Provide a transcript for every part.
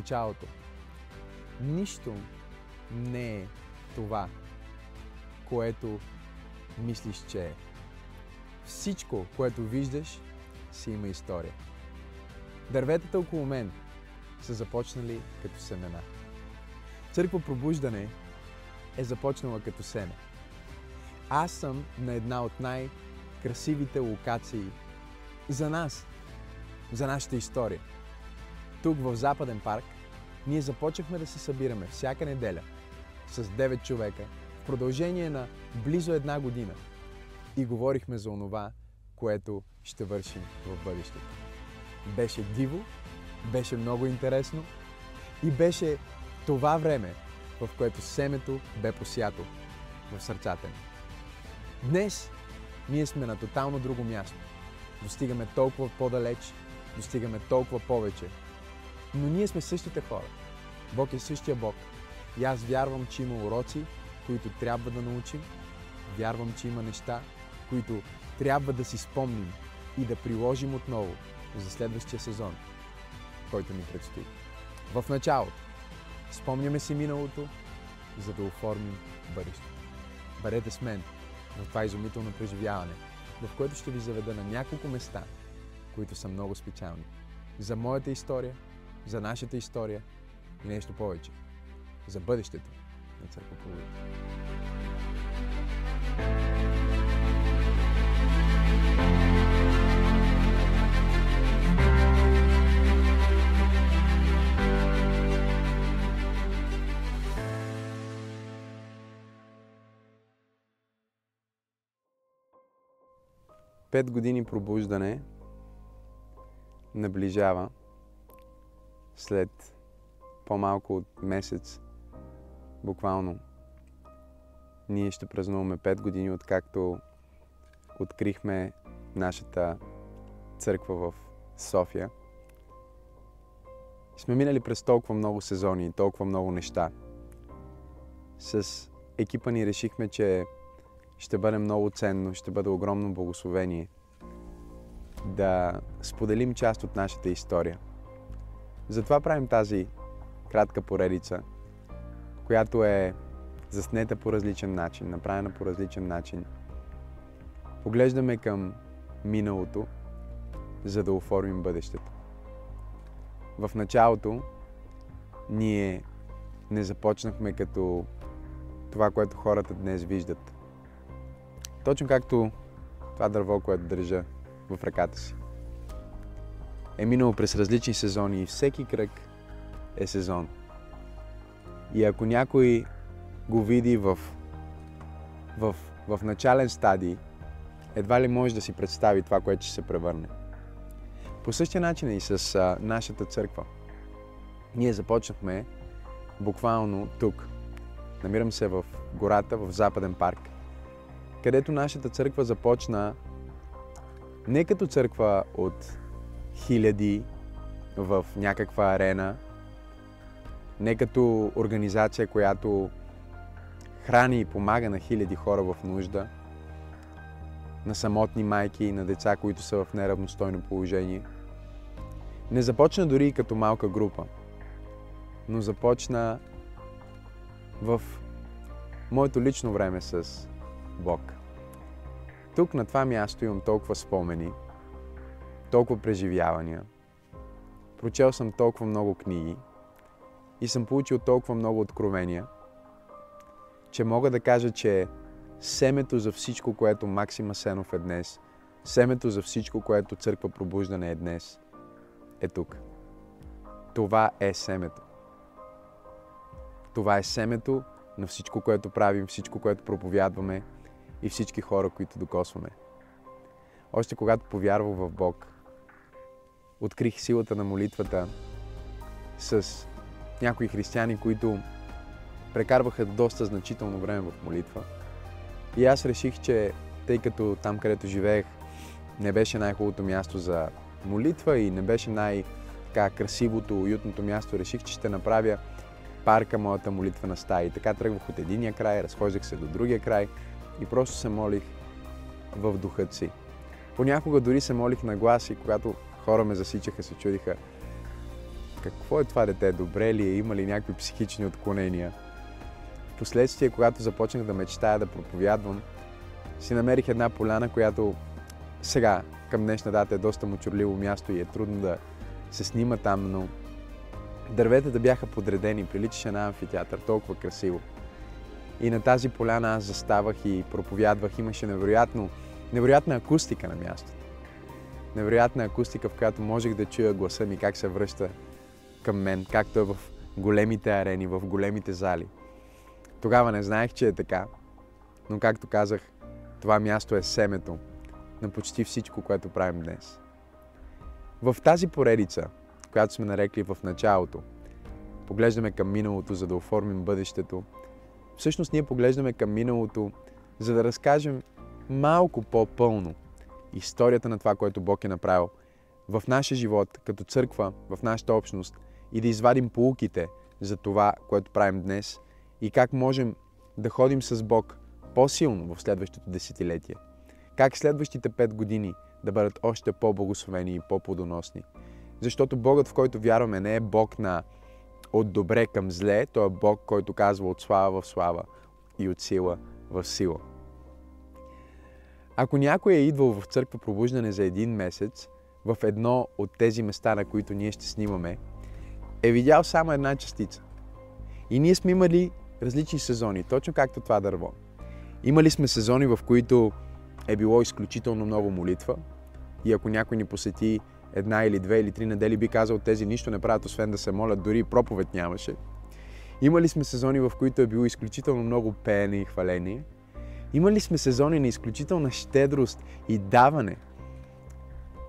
началото. Нищо не е това, което мислиш, че е. Всичко, което виждаш, си има история. Дърветата около мен са започнали като семена. Църква Пробуждане е започнала като семе. Аз съм на една от най-красивите локации за нас, за нашата история. Тук в Западен парк ние започнахме да се събираме всяка неделя с 9 човека в продължение на близо една година и говорихме за онова, което ще вършим в бъдещето. Беше диво, беше много интересно и беше това време, в което семето бе посято в сърцата ни. Днес ние сме на тотално друго място. Достигаме толкова по-далеч, достигаме толкова повече. Но ние сме същите хора. Бог е същия Бог. И аз вярвам, че има уроци, които трябва да научим. Вярвам, че има неща, които трябва да си спомним и да приложим отново за следващия сезон, който ни предстои. В началото спомняме си миналото, за да оформим бъдещето. Бъдете с мен в това изумително преживяване, в което ще ви заведа на няколко места, които са много специални. За моята история, за нашата история и нещо повече. За бъдещето на Църква Полуя. Пет години пробуждане наближава след по-малко от месец, буквално. Ние ще празнуваме 5 години, откакто открихме нашата църква в София. Сме минали през толкова много сезони и толкова много неща. С екипа ни решихме, че ще бъде много ценно, ще бъде огромно благословение да споделим част от нашата история. Затова правим тази кратка поредица, която е заснета по различен начин, направена по различен начин. Поглеждаме към миналото, за да оформим бъдещето. В началото ние не започнахме като това, което хората днес виждат. Точно както това дърво, което държа в ръката си. Е минало през различни сезони и всеки кръг е сезон. И ако някой го види в, в, в начален стадий, едва ли може да си представи това, което ще се превърне. По същия начин е и с а, нашата църква. Ние започнахме буквално тук. Намирам се в гората, в Западен парк, където нашата църква започна не като църква от хиляди в някаква арена, не като организация, която храни и помага на хиляди хора в нужда, на самотни майки и на деца, които са в неравностойно положение. Не започна дори и като малка група, но започна в моето лично време с Бог. Тук на това място имам толкова спомени, толкова преживявания. Прочел съм толкова много книги и съм получил толкова много откровения, че мога да кажа, че семето за всичко, което Максима Сенов е днес, семето за всичко, което Църква Пробуждане е днес, е тук. Това е семето. Това е семето на всичко, което правим, всичко, което проповядваме и всички хора, които докосваме. Още когато повярвах в Бог, открих силата на молитвата с някои християни, които прекарваха доста значително време в молитва. И аз реших, че тъй като там, където живеех, не беше най-хубавото място за молитва и не беше най-красивото, уютното място, реших, че ще направя парка моята молитвена стая. И така тръгвах от единия край, разхождах се до другия край и просто се молих в духът си. Понякога дори се молих на глас и когато хора ме засичаха, се чудиха какво е това дете, добре ли е, има ли някакви психични отклонения. Впоследствие, когато започнах да мечтая да проповядвам, си намерих една поляна, която сега, към днешна дата е доста мочурливо място и е трудно да се снима там, но дърветата бяха подредени, приличаше на амфитеатър, толкова красиво. И на тази поляна аз заставах и проповядвах, имаше невероятно, невероятна акустика на мястото. Невероятна акустика, в която можех да чуя гласа ми как се връща към мен, както е в големите арени, в големите зали. Тогава не знаех, че е така, но както казах, това място е семето на почти всичко, което правим днес. В тази поредица, която сме нарекли в началото, поглеждаме към миналото, за да оформим бъдещето. Всъщност ние поглеждаме към миналото, за да разкажем малко по-пълно историята на това, което Бог е направил в нашия живот, като църква, в нашата общност и да извадим полуките за това, което правим днес и как можем да ходим с Бог по-силно в следващото десетилетие. Как следващите пет години да бъдат още по-благословени и по-плодоносни. Защото Богът, в който вярваме, не е Бог на от добре към зле, Той е Бог, който казва от слава в слава и от сила в сила. Ако някой е идвал в църква пробуждане за един месец, в едно от тези места, на които ние ще снимаме, е видял само една частица. И ние сме имали различни сезони, точно както това дърво. Имали сме сезони, в които е било изключително много молитва и ако някой ни посети една или две или три недели, би казал, тези нищо не правят, освен да се молят, дори проповед нямаше. Имали сме сезони, в които е било изключително много пеене и хваление. Имали сме сезони на изключителна щедрост и даване.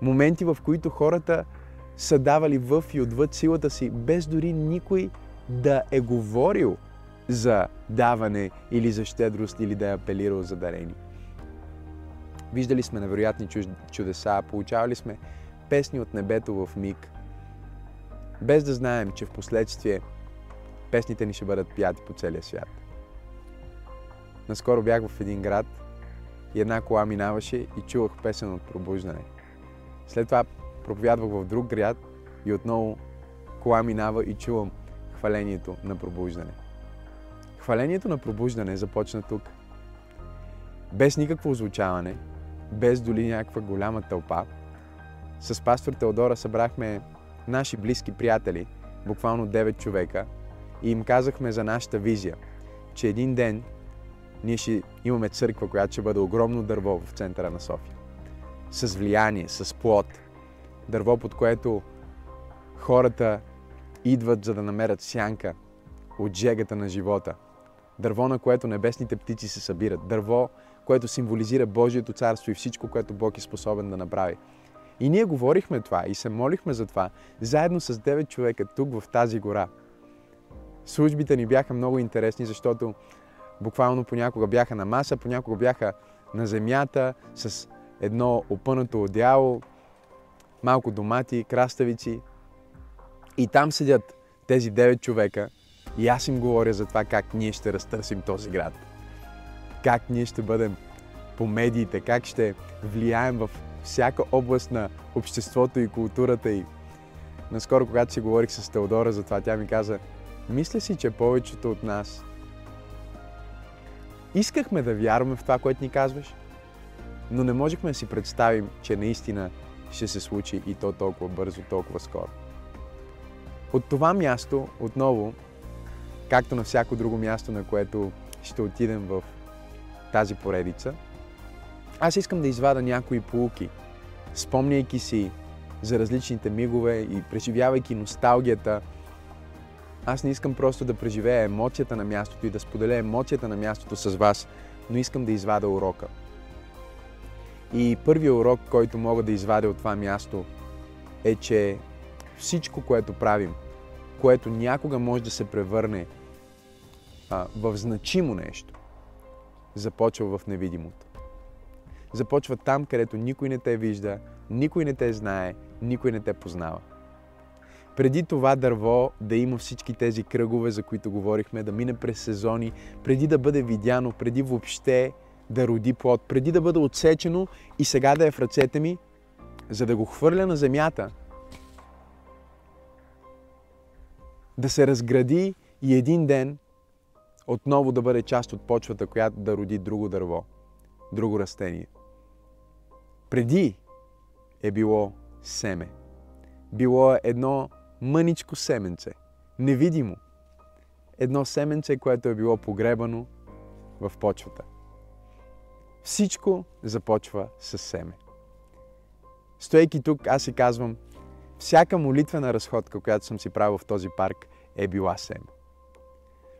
Моменти, в които хората са давали в и отвъд силата си, без дори никой да е говорил за даване или за щедрост или да е апелирал за дарение. Виждали сме невероятни чудеса, получавали сме песни от небето в миг, без да знаем, че в последствие песните ни ще бъдат пяти по целия свят. Наскоро бях в един град и една кола минаваше и чувах песен от пробуждане. След това проповядвах в друг град и отново кола минава и чувам хвалението на пробуждане. Хвалението на пробуждане започна тук. Без никакво озвучаване, без доли някаква голяма тълпа, с пастор Теодора събрахме наши близки приятели, буквално 9 човека, и им казахме за нашата визия, че един ден ние ще имаме църква, която ще бъде огромно дърво в центъра на София. С влияние, с плод. Дърво, под което хората идват, за да намерят сянка от жегата на живота. Дърво, на което небесните птици се събират. Дърво, което символизира Божието царство и всичко, което Бог е способен да направи. И ние говорихме това и се молихме за това, заедно с 9 човека тук в тази гора. Службите ни бяха много интересни, защото буквално понякога бяха на маса, понякога бяха на земята с едно опънато одеяло, малко домати, краставици. И там седят тези 9 човека и аз им говоря за това как ние ще разтърсим този град. Как ние ще бъдем по медиите, как ще влияем в всяка област на обществото и културата и наскоро, когато си говорих с Теодора за това, тя ми каза, мисля си, че повечето от нас искахме да вярваме в това, което ни казваш, но не можехме да си представим, че наистина ще се случи и то толкова бързо, толкова скоро. От това място, отново, както на всяко друго място, на което ще отидем в тази поредица, аз искам да извада някои полуки, спомняйки си за различните мигове и преживявайки носталгията. Аз не искам просто да преживея емоцията на мястото и да споделя емоцията на мястото с вас, но искам да извада урока. И първият урок, който мога да извадя от това място, е, че всичко, което правим, което някога може да се превърне а, в значимо нещо, започва в невидимото започва там, където никой не те вижда, никой не те знае, никой не те познава. Преди това дърво да има всички тези кръгове, за които говорихме, да мине през сезони, преди да бъде видяно, преди въобще да роди плод, преди да бъде отсечено и сега да е в ръцете ми, за да го хвърля на земята, да се разгради и един ден отново да бъде част от почвата, която да роди друго дърво, друго растение. Преди е било семе. Било е едно мъничко семенце, невидимо. Едно семенце, което е било погребано в почвата. Всичко започва с семе. Стоейки тук, аз си казвам, всяка молитвена разходка, която съм си правил в този парк, е била семе.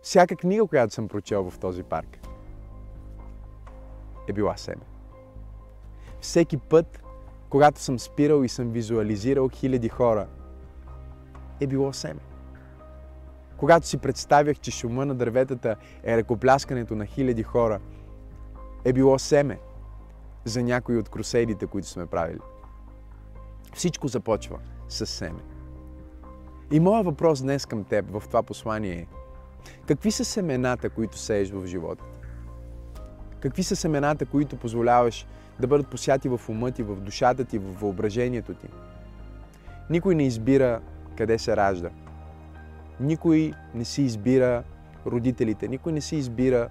Всяка книга, която съм прочел в този парк, е била семе. Всеки път, когато съм спирал и съм визуализирал хиляди хора, е било семе. Когато си представях, че шума на дърветата е ръкопляскането на хиляди хора, е било семе за някои от крусейдите, които сме правили. Всичко започва с семе. И моят въпрос днес към теб в това послание е Какви са семената, които сееш в живота? Какви са семената, които позволяваш да бъдат посяти в ума ти, в душата ти, в въображението ти? Никой не избира къде се ражда. Никой не си избира родителите. Никой не си избира,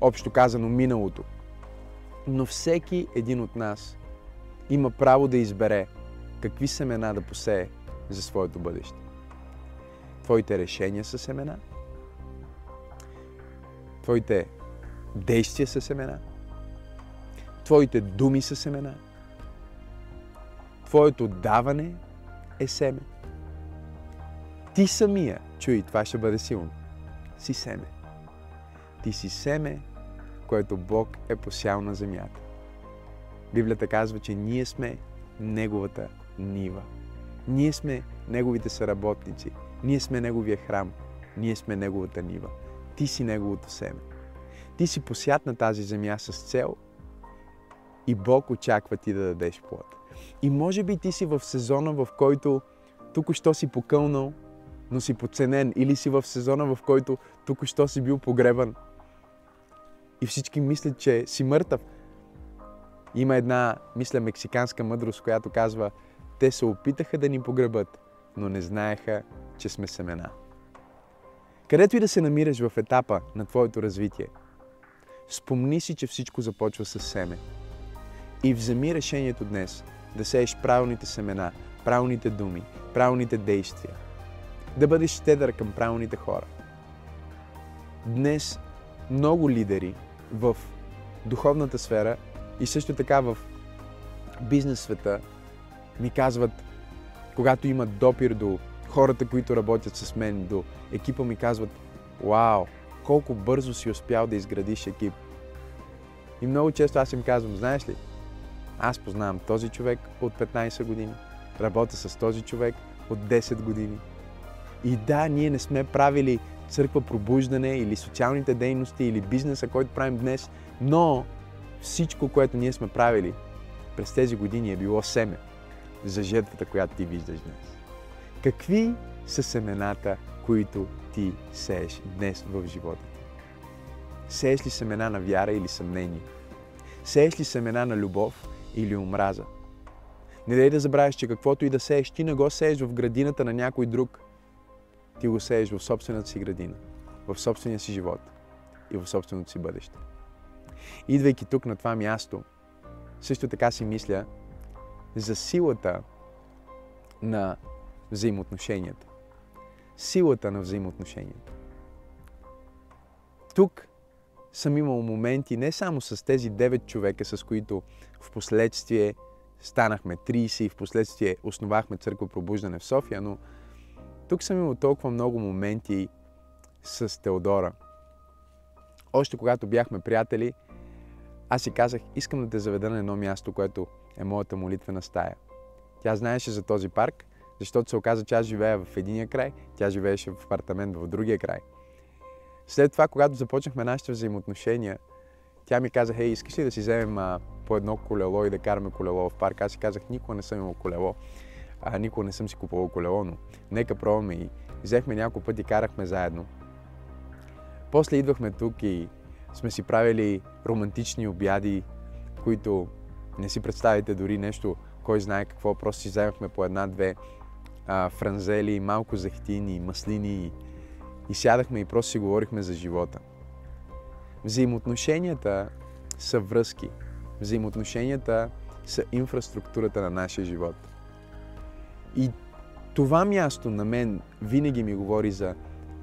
общо казано, миналото. Но всеки един от нас има право да избере какви семена да посее за своето бъдеще. Твоите решения са семена. Твоите действия са семена. Твоите думи са семена. Твоето даване е семе. Ти самия, чуй, това ще бъде силно, си семе. Ти си семе, което Бог е посял на земята. Библията казва, че ние сме Неговата нива. Ние сме Неговите съработници. Ние сме Неговия храм. Ние сме Неговата нива. Ти си Неговото семе. Ти си посят на тази земя с цел и Бог очаква ти да дадеш плод. И може би ти си в сезона, в който тук що си покълнал, но си подценен, или си в сезона, в който тук що си бил погребан и всички мислят, че си мъртъв. Има една, мисля, мексиканска мъдрост, която казва, те се опитаха да ни погребат, но не знаеха, че сме семена. Където и да се намираш в етапа на твоето развитие, спомни си, че всичко започва с семе. И вземи решението днес да сееш правилните семена, правилните думи, правилните действия. Да бъдеш щедър към правилните хора. Днес много лидери в духовната сфера и също така в бизнес света ми казват, когато имат допир до хората, които работят с мен, до екипа ми казват, вау, колко бързо си успял да изградиш екип. И много често аз им казвам, знаеш ли, аз познавам този човек от 15 години, работя с този човек от 10 години. И да, ние не сме правили църква пробуждане или социалните дейности или бизнеса, който правим днес, но всичко, което ние сме правили през тези години е било семе за жертвата, която ти виждаш днес. Какви са семената, които ти сееш днес в живота ти? Сееш ли семена на вяра или съмнение? Сееш ли семена на любов или омраза? Не дай да забравяш, че каквото и да сееш, ти не го сееш в градината на някой друг. Ти го сееш в собствената си градина, в собствения си живот и в собственото си бъдеще. Идвайки тук на това място, също така си мисля за силата на взаимоотношенията. Силата на взаимоотношенията. Тук съм имал моменти не само с тези 9 човека, с които в последствие станахме 30 и в последствие основахме църква пробуждане в София, но тук съм имал толкова много моменти с Теодора. Още когато бяхме приятели, аз си казах, искам да те заведа на едно място, което е моята молитвена стая. Тя знаеше за този парк, защото се оказа, че аз живея в единия край, тя живееше в апартамент в другия край. След това, когато започнахме нашите взаимоотношения, тя ми каза, хей, искаш ли да си вземем а, по едно колело и да караме колело в парк? Аз си казах, никога не съм имал колело, а, никога не съм си купувал колело, но нека пробваме и взехме няколко пъти, карахме заедно. После идвахме тук и сме си правили романтични обяди, които не си представите дори нещо, кой знае какво, просто си вземахме по една-две франзели, малко захтини, маслини и, и сядахме и просто си говорихме за живота. Взаимоотношенията са връзки. Взаимоотношенията са инфраструктурата на нашия живот. И това място на мен винаги ми говори за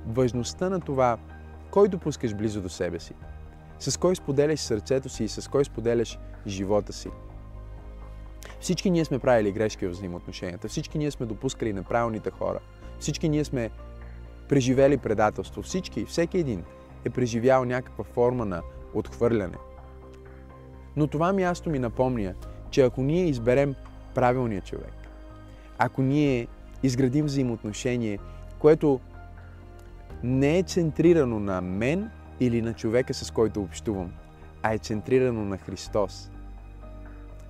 важността на това, кой допускаш близо до себе си. С кой споделяш сърцето си и с кой споделяш живота си. Всички ние сме правили грешки в взаимоотношенията. Всички ние сме допускали неправилните хора. Всички ние сме преживели предателство. Всички, всеки един е преживял някаква форма на отхвърляне. Но това място ми напомня, че ако ние изберем правилния човек, ако ние изградим взаимоотношение, което не е центрирано на мен или на човека, с който общувам, а е центрирано на Христос,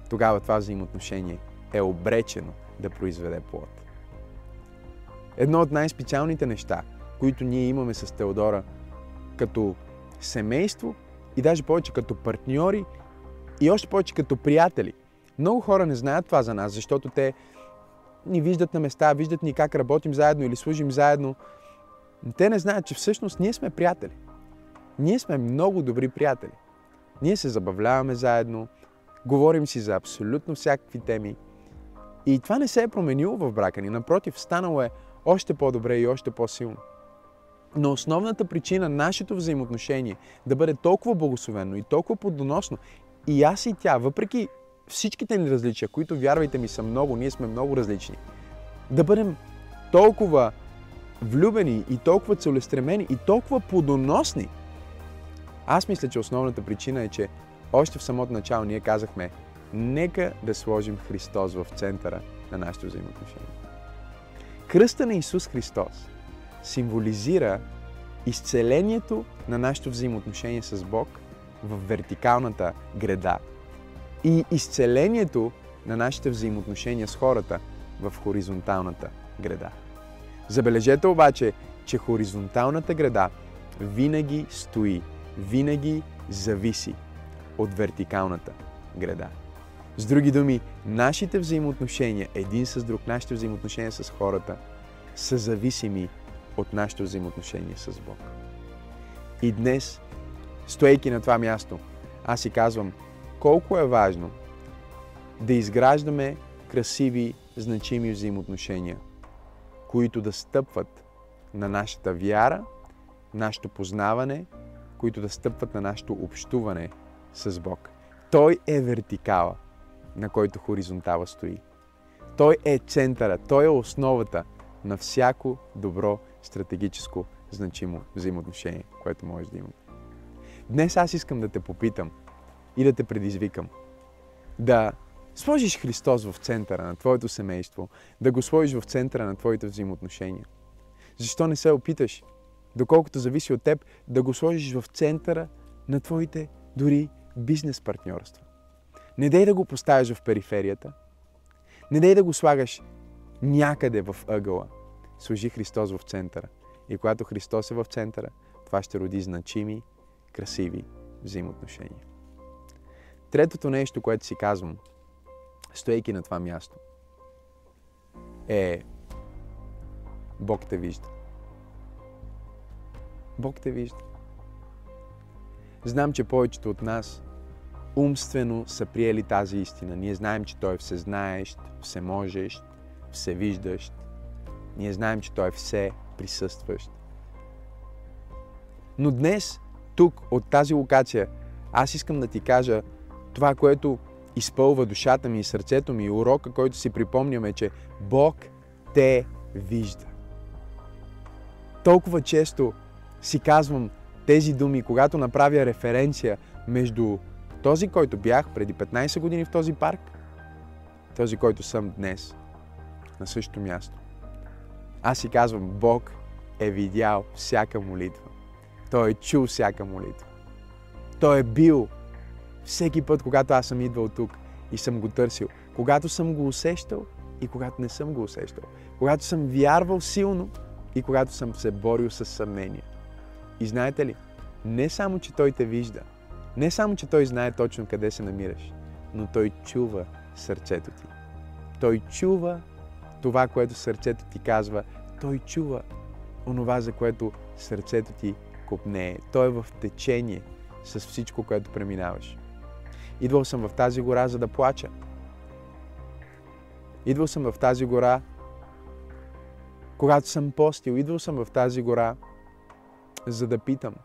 тогава това взаимоотношение е обречено да произведе плод. Едно от най-специалните неща, които ние имаме с Теодора като семейство и даже повече като партньори и още повече като приятели. Много хора не знаят това за нас, защото те ни виждат на места, виждат ни как работим заедно или служим заедно. Те не знаят, че всъщност ние сме приятели. Ние сме много добри приятели. Ние се забавляваме заедно, говорим си за абсолютно всякакви теми. И това не се е променило в брака ни. Напротив, станало е още по-добре и още по-силно. Но основната причина нашето взаимоотношение да бъде толкова благословено и толкова подоносно, и аз и тя, въпреки всичките ни различия, които, вярвайте ми, са много, ние сме много различни, да бъдем толкова влюбени и толкова целестремени и толкова плодоносни, аз мисля, че основната причина е, че още в самото начало ние казахме, нека да сложим Христос в центъра на нашето взаимоотношение. Кръста на Исус Христос символизира изцелението на нашето взаимоотношение с Бог в вертикалната града и изцелението на нашите взаимоотношения с хората в хоризонталната града. Забележете обаче, че хоризонталната града винаги стои, винаги зависи от вертикалната града. С други думи, нашите взаимоотношения един с друг, нашите взаимоотношения с хората са зависими от нашето взаимоотношение с Бог. И днес, стоейки на това място, аз си казвам, колко е важно да изграждаме красиви, значими взаимоотношения, които да стъпват на нашата вяра, нашето познаване, които да стъпват на нашето общуване с Бог. Той е вертикала, на който хоризонтала стои. Той е центъра, той е основата на всяко добро стратегическо значимо взаимоотношение, което можеш да имаме. Днес аз искам да те попитам и да те предизвикам да сложиш Христос в центъра на твоето семейство, да го сложиш в центъра на твоите взаимоотношения. Защо не се опиташ, доколкото зависи от теб, да го сложиш в центъра на твоите дори бизнес партньорства? Не дай да го поставяш в периферията. Не дай да го слагаш някъде в ъгъла. Сложи Христос в центъра. И когато Христос е в центъра, това ще роди значими, красиви взаимоотношения. Третото нещо, което си казвам, стоейки на това място, е Бог те вижда. Бог те вижда. Знам, че повечето от нас умствено са приели тази истина. Ние знаем, че Той е всезнаещ, всеможещ, всевиждащ. Ние знаем, че Той е все присъстващ. Но днес, тук, от тази локация, аз искам да ти кажа това, което изпълва душата ми и сърцето ми и урока, който си припомняме, че Бог те вижда. Толкова често си казвам тези думи, когато направя референция между този, който бях преди 15 години в този парк, този, който съм днес на същото място. Аз си казвам, Бог е видял всяка молитва. Той е чул всяка молитва. Той е бил всеки път, когато аз съм идвал тук и съм го търсил. Когато съм го усещал и когато не съм го усещал. Когато съм вярвал силно и когато съм се борил с съмнение. И знаете ли, не само, че Той те вижда, не само, че Той знае точно къде се намираш, но Той чува сърцето ти. Той чува това, което сърцето ти казва. Той чува онова, за което сърцето ти копнее. Той е в течение с всичко, което преминаваш. Идвал съм в тази гора, за да плача. Идвал съм в тази гора, когато съм постил. Идвал съм в тази гора, за да питам.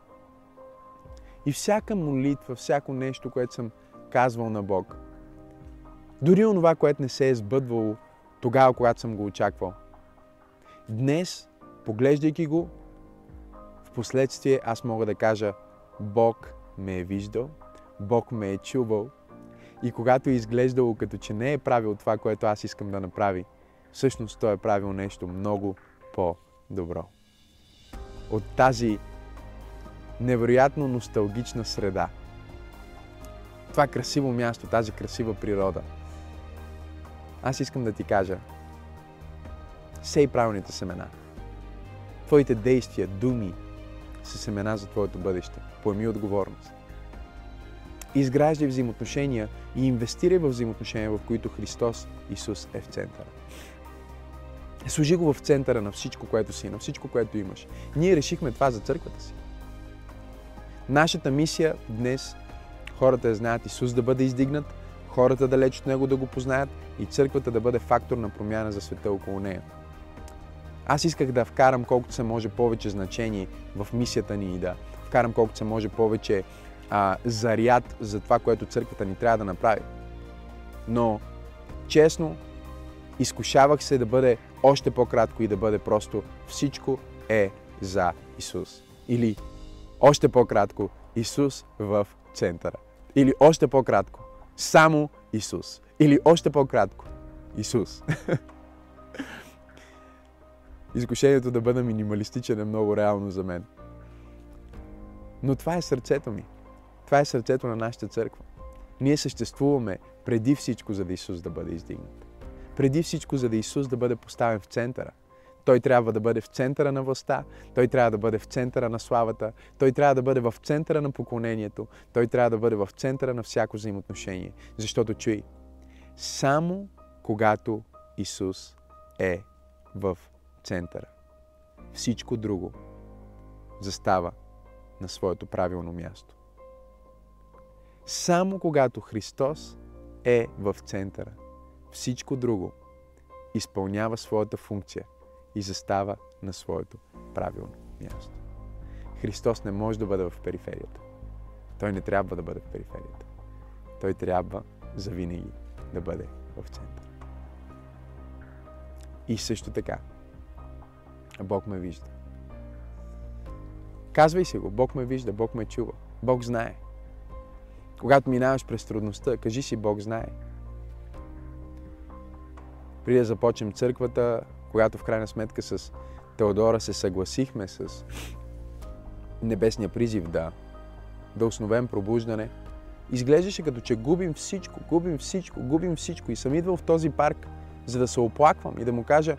И всяка молитва, всяко нещо, което съм казвал на Бог, дори онова, което не се е сбъдвало тогава, когато съм го очаквал. Днес, поглеждайки го, последствие аз мога да кажа Бог ме е виждал, Бог ме е чувал и когато е изглеждало като че не е правил това, което аз искам да направи, всъщност той е правил нещо много по-добро. От тази невероятно носталгична среда, това красиво място, тази красива природа, аз искам да ти кажа, сей правилните семена. Твоите действия, думи са семена за твоето бъдеще. Поеми отговорност. Изграждай взаимоотношения и инвестирай в взаимоотношения, в които Христос Исус е в центъра. Служи го в центъра на всичко, което си, на всичко, което имаш. Ние решихме това за църквата си. Нашата мисия днес хората да знаят Исус да бъде издигнат, хората далеч от Него да го познаят и църквата да бъде фактор на промяна за света около нея. Аз исках да вкарам колкото се може повече значение в мисията ни и да вкарам колкото се може повече а, заряд за това, което църквата ни трябва да направи. Но, честно, изкушавах се да бъде още по-кратко и да бъде просто всичко е за Исус. Или още по-кратко Исус в центъра. Или още по-кратко само Исус. Или още по-кратко Исус. Изкушението да бъда минималистичен е много реално за мен. Но това е сърцето ми. Това е сърцето на нашата църква. Ние съществуваме преди всичко, за да Исус да бъде издигнат. Преди всичко, за да Исус да бъде поставен в центъра. Той трябва да бъде в центъра на властта, той трябва да бъде в центъра на славата, той трябва да бъде в центъра на поклонението, той трябва да бъде в центъра на всяко взаимоотношение. Защото чуй, само когато Исус е в центъра, всичко друго застава на своето правилно място. Само когато Христос е в центъра, всичко друго изпълнява своята функция и застава на своето правилно място. Христос не може да бъде в периферията. Той не трябва да бъде в периферията. Той трябва завинаги да бъде в центъра. И също така, Бог ме вижда. Казвай си го, Бог ме вижда, Бог ме чува, Бог знае. Когато минаваш през трудността, кажи си, Бог знае. Преди да започнем църквата, когато в крайна сметка с Теодора се съгласихме с небесния призив да, да основем пробуждане, изглеждаше като че губим всичко, губим всичко, губим всичко. И съм идвал в този парк, за да се оплаквам и да му кажа,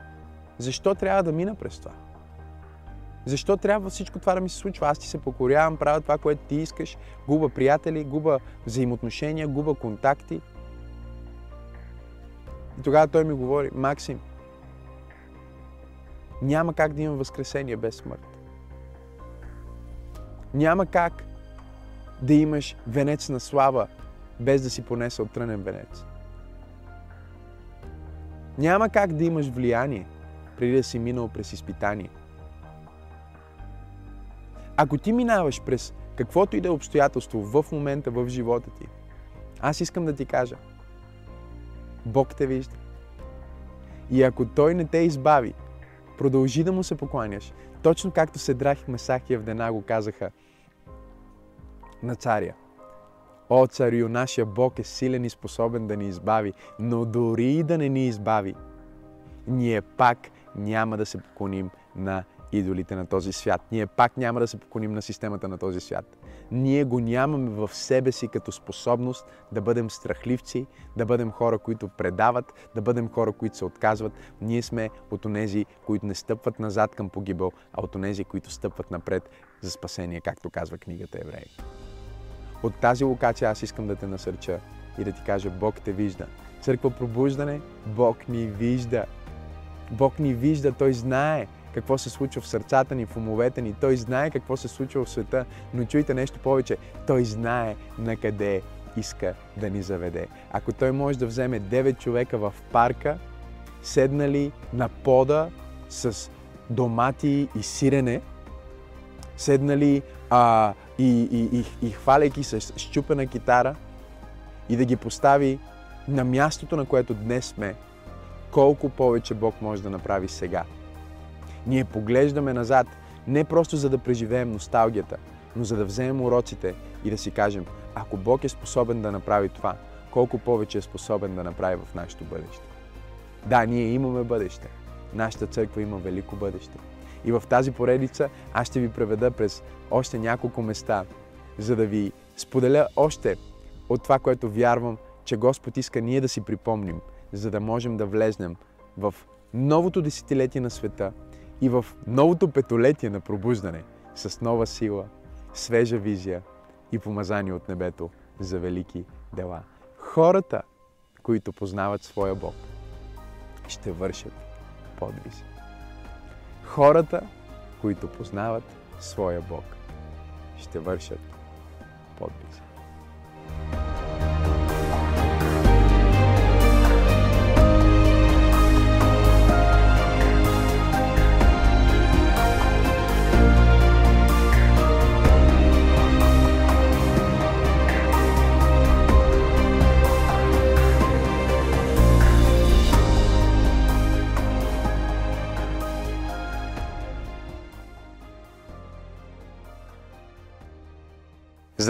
защо трябва да мина през това? Защо трябва всичко това да ми се случва? Аз ти се покорявам, правя това, което ти искаш, губа приятели, губа взаимоотношения, губа контакти. И тогава той ми говори, Максим, няма как да има възкресение без смърт. Няма как да имаш венец на слава, без да си понесъл трънен венец. Няма как да имаш влияние, преди да си минал през изпитание. Ако ти минаваш през каквото и да е обстоятелство в момента в живота ти, аз искам да ти кажа, Бог те вижда. И ако Той не те избави, Продължи да му се покланяш. Точно както се драх Месах и Евдена го казаха на царя. О, царю, нашия Бог е силен и способен да ни избави, но дори и да не ни избави, ние пак няма да се поклоним на идолите на този свят. Ние пак няма да се поклоним на системата на този свят. Ние го нямаме в себе си като способност да бъдем страхливци, да бъдем хора, които предават, да бъдем хора, които се отказват. Ние сме от онези, които не стъпват назад към погибел, а от онези, които стъпват напред за спасение, както казва книгата Евреи. От тази локация аз искам да те насърча и да ти кажа, Бог те вижда. Църква пробуждане, Бог ни вижда. Бог ни вижда, Той знае какво се случва в сърцата ни, в умовете ни. Той знае какво се случва в света, но чуйте нещо повече. Той знае на къде иска да ни заведе. Ако Той може да вземе 9 човека в парка, седнали на пода с домати и сирене, седнали а, и, и, и, и хваляйки с щупена китара и да ги постави на мястото, на което днес сме, колко повече Бог може да направи сега. Ние поглеждаме назад, не просто за да преживеем носталгията, но за да вземем уроците и да си кажем, ако Бог е способен да направи това, колко повече е способен да направи в нашето бъдеще. Да, ние имаме бъдеще. Нашата църква има велико бъдеще. И в тази поредица аз ще ви преведа през още няколко места, за да ви споделя още от това, което вярвам, че Господ иска ние да си припомним, за да можем да влезнем в новото десетилетие на света и в новото петолетие на пробуждане с нова сила, свежа визия и помазание от небето за велики дела. Хората, които познават своя Бог, ще вършат подвизи. Хората, които познават своя Бог, ще вършат подвизи.